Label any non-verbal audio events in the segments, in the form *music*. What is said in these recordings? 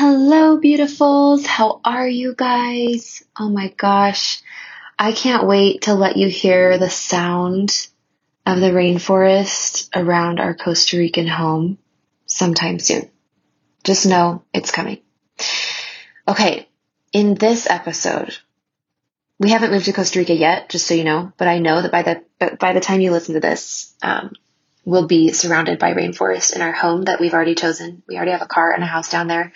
Hello, beautifuls. How are you guys? Oh my gosh. I can't wait to let you hear the sound of the rainforest around our Costa Rican home sometime soon. Just know it's coming. Okay. In this episode, we haven't moved to Costa Rica yet, just so you know, but I know that by the, by the time you listen to this, um, we'll be surrounded by rainforest in our home that we've already chosen. We already have a car and a house down there.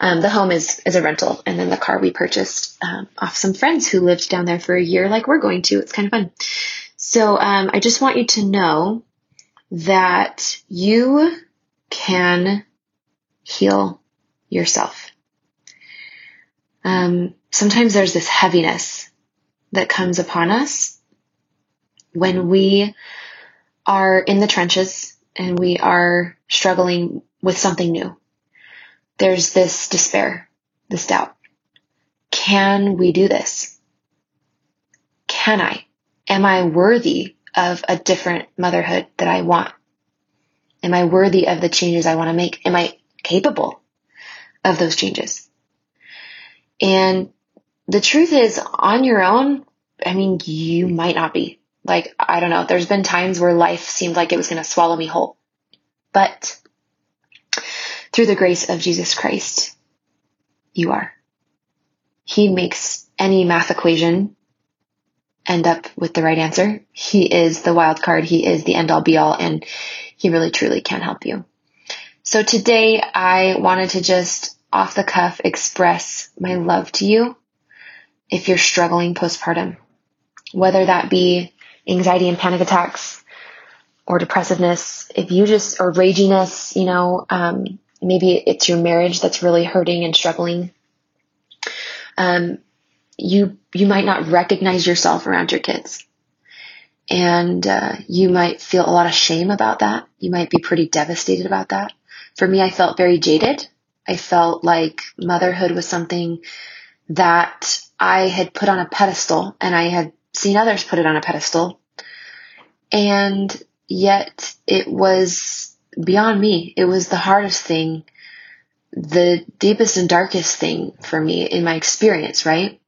Um, the home is, is a rental and then the car we purchased, um, off some friends who lived down there for a year like we're going to. It's kind of fun. So, um, I just want you to know that you can heal yourself. Um, sometimes there's this heaviness that comes upon us when we are in the trenches and we are struggling with something new. There's this despair, this doubt. Can we do this? Can I? Am I worthy of a different motherhood that I want? Am I worthy of the changes I want to make? Am I capable of those changes? And the truth is, on your own, I mean, you might not be. Like, I don't know. There's been times where life seemed like it was going to swallow me whole. But through the grace of Jesus Christ, you are. He makes any math equation end up with the right answer. He is the wild card. He is the end all be all and he really truly can help you. So today I wanted to just off the cuff express my love to you if you're struggling postpartum, whether that be anxiety and panic attacks or depressiveness, if you just, or raginess, you know, um, maybe it's your marriage that's really hurting and struggling. Um, you, you might not recognize yourself around your kids. And, uh, you might feel a lot of shame about that. You might be pretty devastated about that. For me, I felt very jaded. I felt like motherhood was something that I had put on a pedestal and I had seen others put it on a pedestal. And yet it was beyond me. It was the hardest thing, the deepest and darkest thing for me in my experience, right?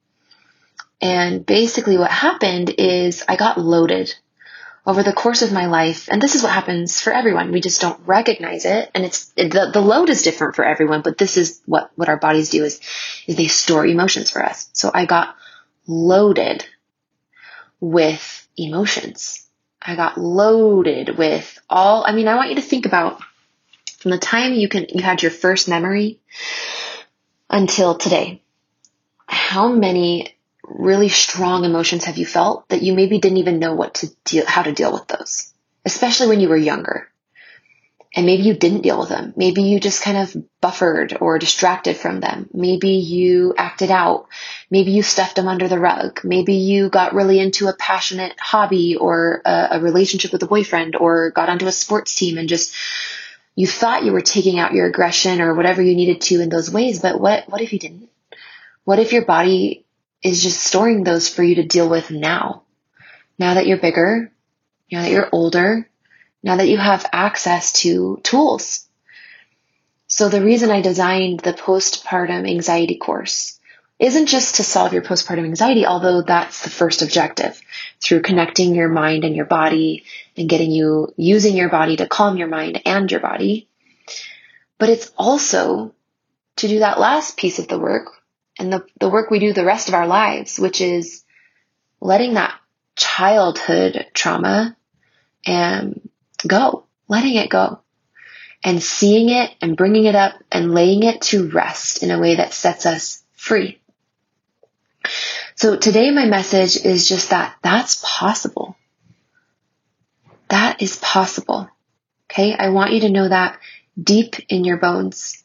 And basically what happened is I got loaded over the course of my life. And this is what happens for everyone. We just don't recognize it. And it's, the, the load is different for everyone, but this is what, what our bodies do is, is they store emotions for us. So I got loaded with emotions. I got loaded with all, I mean, I want you to think about from the time you can, you had your first memory until today, how many really strong emotions have you felt that you maybe didn't even know what to deal, how to deal with those, especially when you were younger? And maybe you didn't deal with them. Maybe you just kind of buffered or distracted from them. Maybe you acted out. Maybe you stuffed them under the rug. Maybe you got really into a passionate hobby or a, a relationship with a boyfriend or got onto a sports team and just you thought you were taking out your aggression or whatever you needed to in those ways, but what what if you didn't? What if your body is just storing those for you to deal with now? Now that you're bigger, now that you're older, now that you have access to tools. So the reason I designed the postpartum anxiety course isn't just to solve your postpartum anxiety, although that's the first objective through connecting your mind and your body and getting you using your body to calm your mind and your body. But it's also to do that last piece of the work and the, the work we do the rest of our lives, which is letting that childhood trauma and go, letting it go and seeing it and bringing it up and laying it to rest in a way that sets us free. So today my message is just that that's possible. That is possible. Okay. I want you to know that deep in your bones.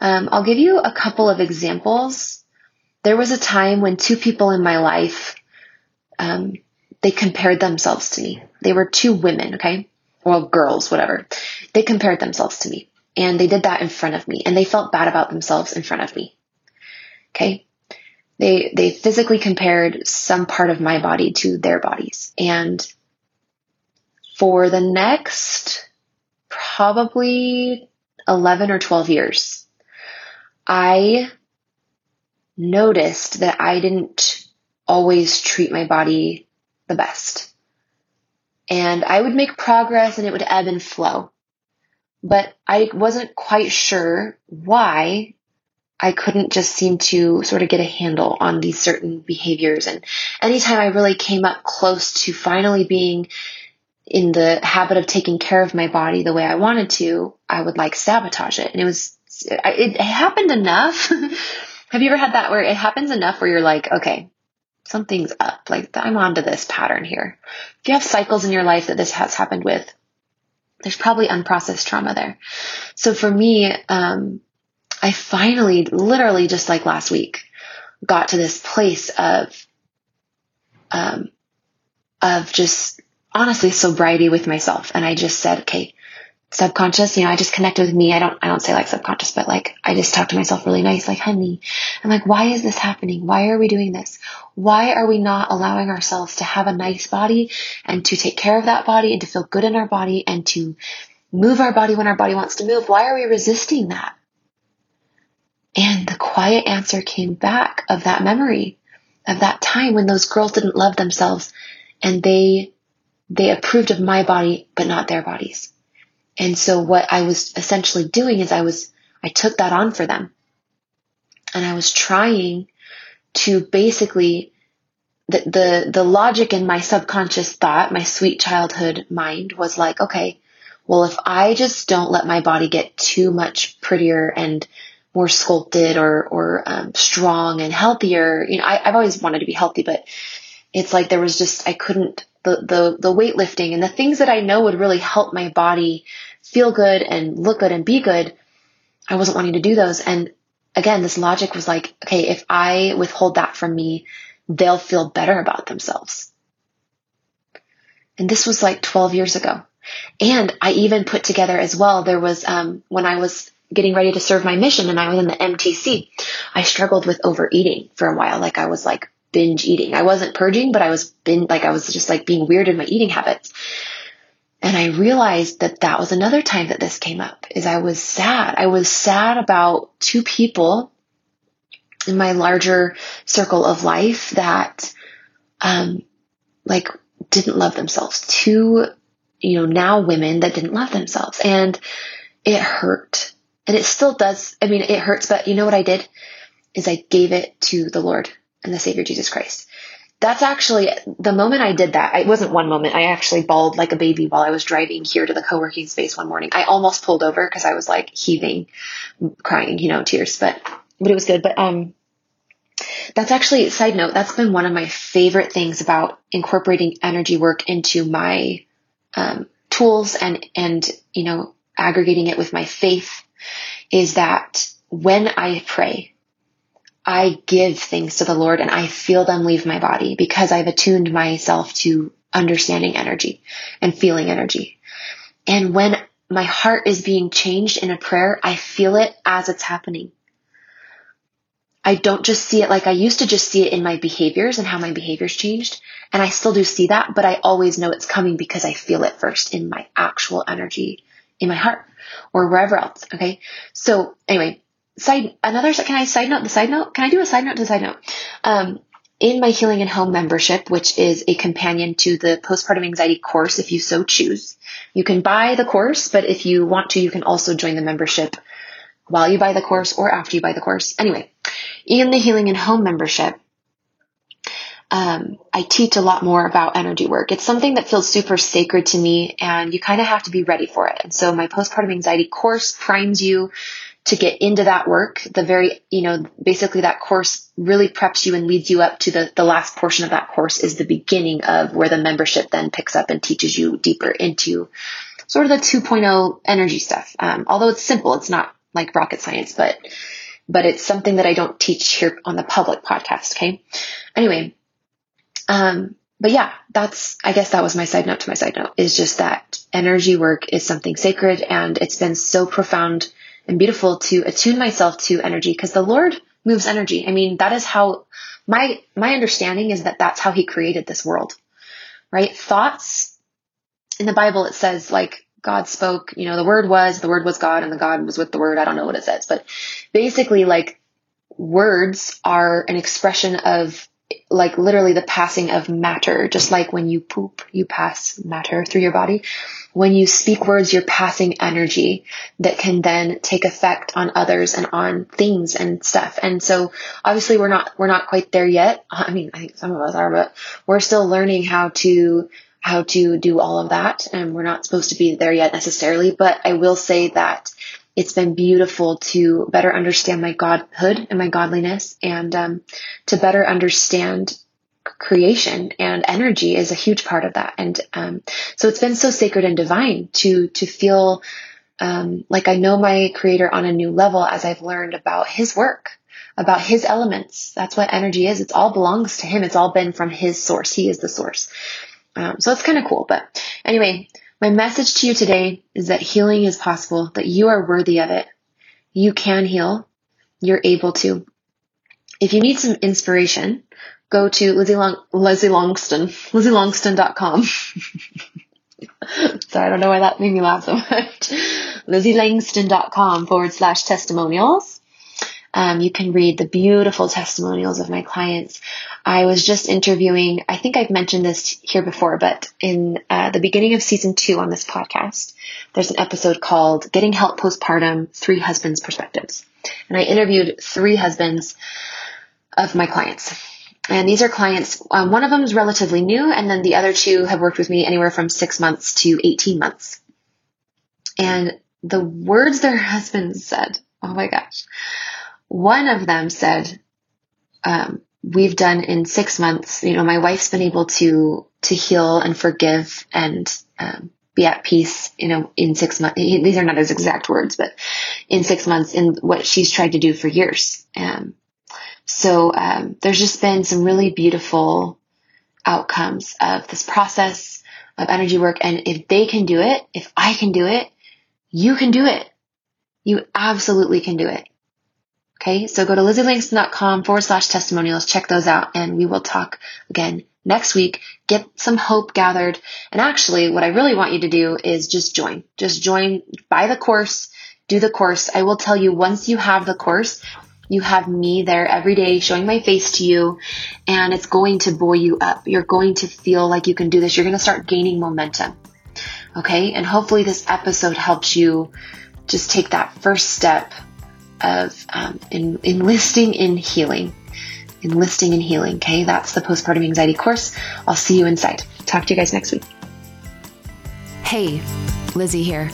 Um, I'll give you a couple of examples. There was a time when two people in my life, um, they compared themselves to me. They were two women, okay? Well, girls, whatever. They compared themselves to me and they did that in front of me and they felt bad about themselves in front of me. Okay. They, they physically compared some part of my body to their bodies. And for the next probably 11 or 12 years, I noticed that I didn't always treat my body the best. And I would make progress and it would ebb and flow. But I wasn't quite sure why I couldn't just seem to sort of get a handle on these certain behaviors. And anytime I really came up close to finally being in the habit of taking care of my body the way I wanted to, I would like sabotage it. And it was, it happened enough. *laughs* Have you ever had that where it happens enough where you're like, okay, something's up. Like I'm onto this pattern here. If you have cycles in your life that this has happened with, there's probably unprocessed trauma there. So for me, um, I finally, literally just like last week, got to this place of, um, of just honestly sobriety with myself. And I just said, okay, subconscious, you know, I just connect with me. I don't, I don't say like subconscious, but like I just talk to myself really nice, like, honey, I'm like, why is this happening? Why are we doing this? Why are we not allowing ourselves to have a nice body and to take care of that body and to feel good in our body and to move our body when our body wants to move? Why are we resisting that? And the quiet answer came back of that memory of that time when those girls didn't love themselves and they, they approved of my body, but not their bodies. And so what I was essentially doing is I was, I took that on for them. And I was trying to basically, the, the, the logic in my subconscious thought, my sweet childhood mind was like, okay, well, if I just don't let my body get too much prettier and more sculpted or, or, um, strong and healthier, you know, I, I've always wanted to be healthy, but it's like there was just, I couldn't, the, the, the weightlifting and the things that I know would really help my body feel good and look good and be good, I wasn't wanting to do those. And again, this logic was like, okay, if I withhold that from me, they'll feel better about themselves. And this was like 12 years ago. And I even put together as well, there was, um, when I was getting ready to serve my mission and I was in the MTC, I struggled with overeating for a while. Like I was like binge eating. I wasn't purging, but I was bin, like I was just like being weird in my eating habits. And I realized that that was another time that this came up is I was sad. I was sad about two people in my larger circle of life that, um, like didn't love themselves. Two, you know, now women that didn't love themselves and it hurt and it still does. I mean, it hurts, but you know what I did is I gave it to the Lord and the Savior Jesus Christ that's actually the moment I did that. It wasn't one moment. I actually bawled like a baby while I was driving here to the co-working space one morning. I almost pulled over because I was like heaving, crying, you know, tears, but, but it was good. But, um, that's actually, side note, that's been one of my favorite things about incorporating energy work into my, um, tools and, and, you know, aggregating it with my faith is that when I pray, I give things to the Lord and I feel them leave my body because I've attuned myself to understanding energy and feeling energy. And when my heart is being changed in a prayer, I feel it as it's happening. I don't just see it like I used to just see it in my behaviors and how my behaviors changed. And I still do see that, but I always know it's coming because I feel it first in my actual energy in my heart or wherever else. Okay. So anyway, side another can I side note the side note? Can I do a side note to side note? Um, in my Healing and Home membership, which is a companion to the postpartum anxiety course, if you so choose, you can buy the course, but if you want to, you can also join the membership while you buy the course or after you buy the course. Anyway, in the Healing and Home membership, um, I teach a lot more about energy work. It's something that feels super sacred to me, and you kind of have to be ready for it. And so, my postpartum anxiety course primes you to get into that work. The very, you know, basically that course really preps you and leads you up to the, the last portion of that course is the beginning of where the membership then picks up and teaches you deeper into sort of the 2.0 energy stuff. Um, although it's simple, it's not like rocket science, but but it's something that I don't teach here on the public podcast. Okay. Anyway, um, but yeah, that's, I guess that was my side note to my side note is just that energy work is something sacred and it's been so profound and beautiful to attune myself to energy because the Lord moves energy. I mean, that is how my, my understanding is that that's how he created this world, right? Thoughts in the Bible, it says like God spoke, you know, the word was, the word was God and the God was with the word. I don't know what it says, but basically like words are an expression of like literally the passing of matter, just like when you poop, you pass matter through your body. When you speak words, you're passing energy that can then take effect on others and on things and stuff. And so obviously we're not, we're not quite there yet. *laughs* I mean, I think some of us are, but we're still learning how to, how to do all of that. And we're not supposed to be there yet necessarily, but I will say that it's been beautiful to better understand my godhood and my godliness and um, to better understand creation and energy is a huge part of that. And um, so it's been so sacred and divine to to feel um, like i know my creator on a new level as i've learned about his work about his elements. That's what energy is. It's all belongs to him. It's all been from his source. He is the source. Um, so it's kind of cool. But anyway my message to you today is that healing is possible, that you are worthy of it. You can heal. You're able to. If you need some inspiration, go to Lizzie, Long- Lizzie Longston. *laughs* *laughs* Sorry, I don't know why that made me laugh so much. *laughs* LizzieLangston.com forward slash testimonials. Um, you can read the beautiful testimonials of my clients. I was just interviewing, I think I've mentioned this here before, but in uh, the beginning of season two on this podcast, there's an episode called Getting Help Postpartum Three Husbands' Perspectives. And I interviewed three husbands of my clients. And these are clients, um, one of them is relatively new, and then the other two have worked with me anywhere from six months to 18 months. And the words their *laughs* husbands said, oh my gosh, one of them said, um, we've done in six months, you know, my wife's been able to, to heal and forgive and, um, be at peace, you know, in six months. These are not his exact words, but in six months in what she's tried to do for years. Um, so, um, there's just been some really beautiful outcomes of this process of energy work. And if they can do it, if I can do it, you can do it. You absolutely can do it. Okay, so go to lizzielinks.com forward slash testimonials, check those out, and we will talk again next week. Get some hope gathered. And actually, what I really want you to do is just join. Just join, buy the course, do the course. I will tell you once you have the course, you have me there every day showing my face to you, and it's going to buoy you up. You're going to feel like you can do this. You're going to start gaining momentum. Okay, and hopefully, this episode helps you just take that first step of um, in, enlisting in healing. Enlisting in healing. Okay, that's the postpartum anxiety course. I'll see you inside. Talk to you guys next week. Hey, Lizzie here.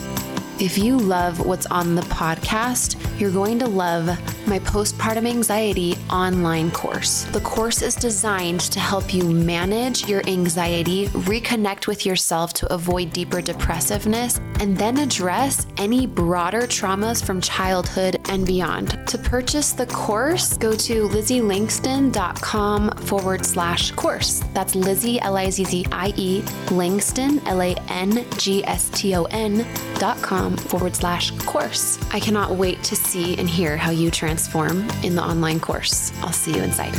If you love what's on the podcast, you're going to love my postpartum anxiety online course. The course is designed to help you manage your anxiety, reconnect with yourself to avoid deeper depressiveness, and then address any broader traumas from childhood and beyond. To purchase the course, go to lizzielangston.com forward slash course. That's Lizzie, L I Z Z I E, Langston, L A N G S T O N dot com forward slash course. I cannot wait to see and hear how you transform in the online course. I'll see you inside.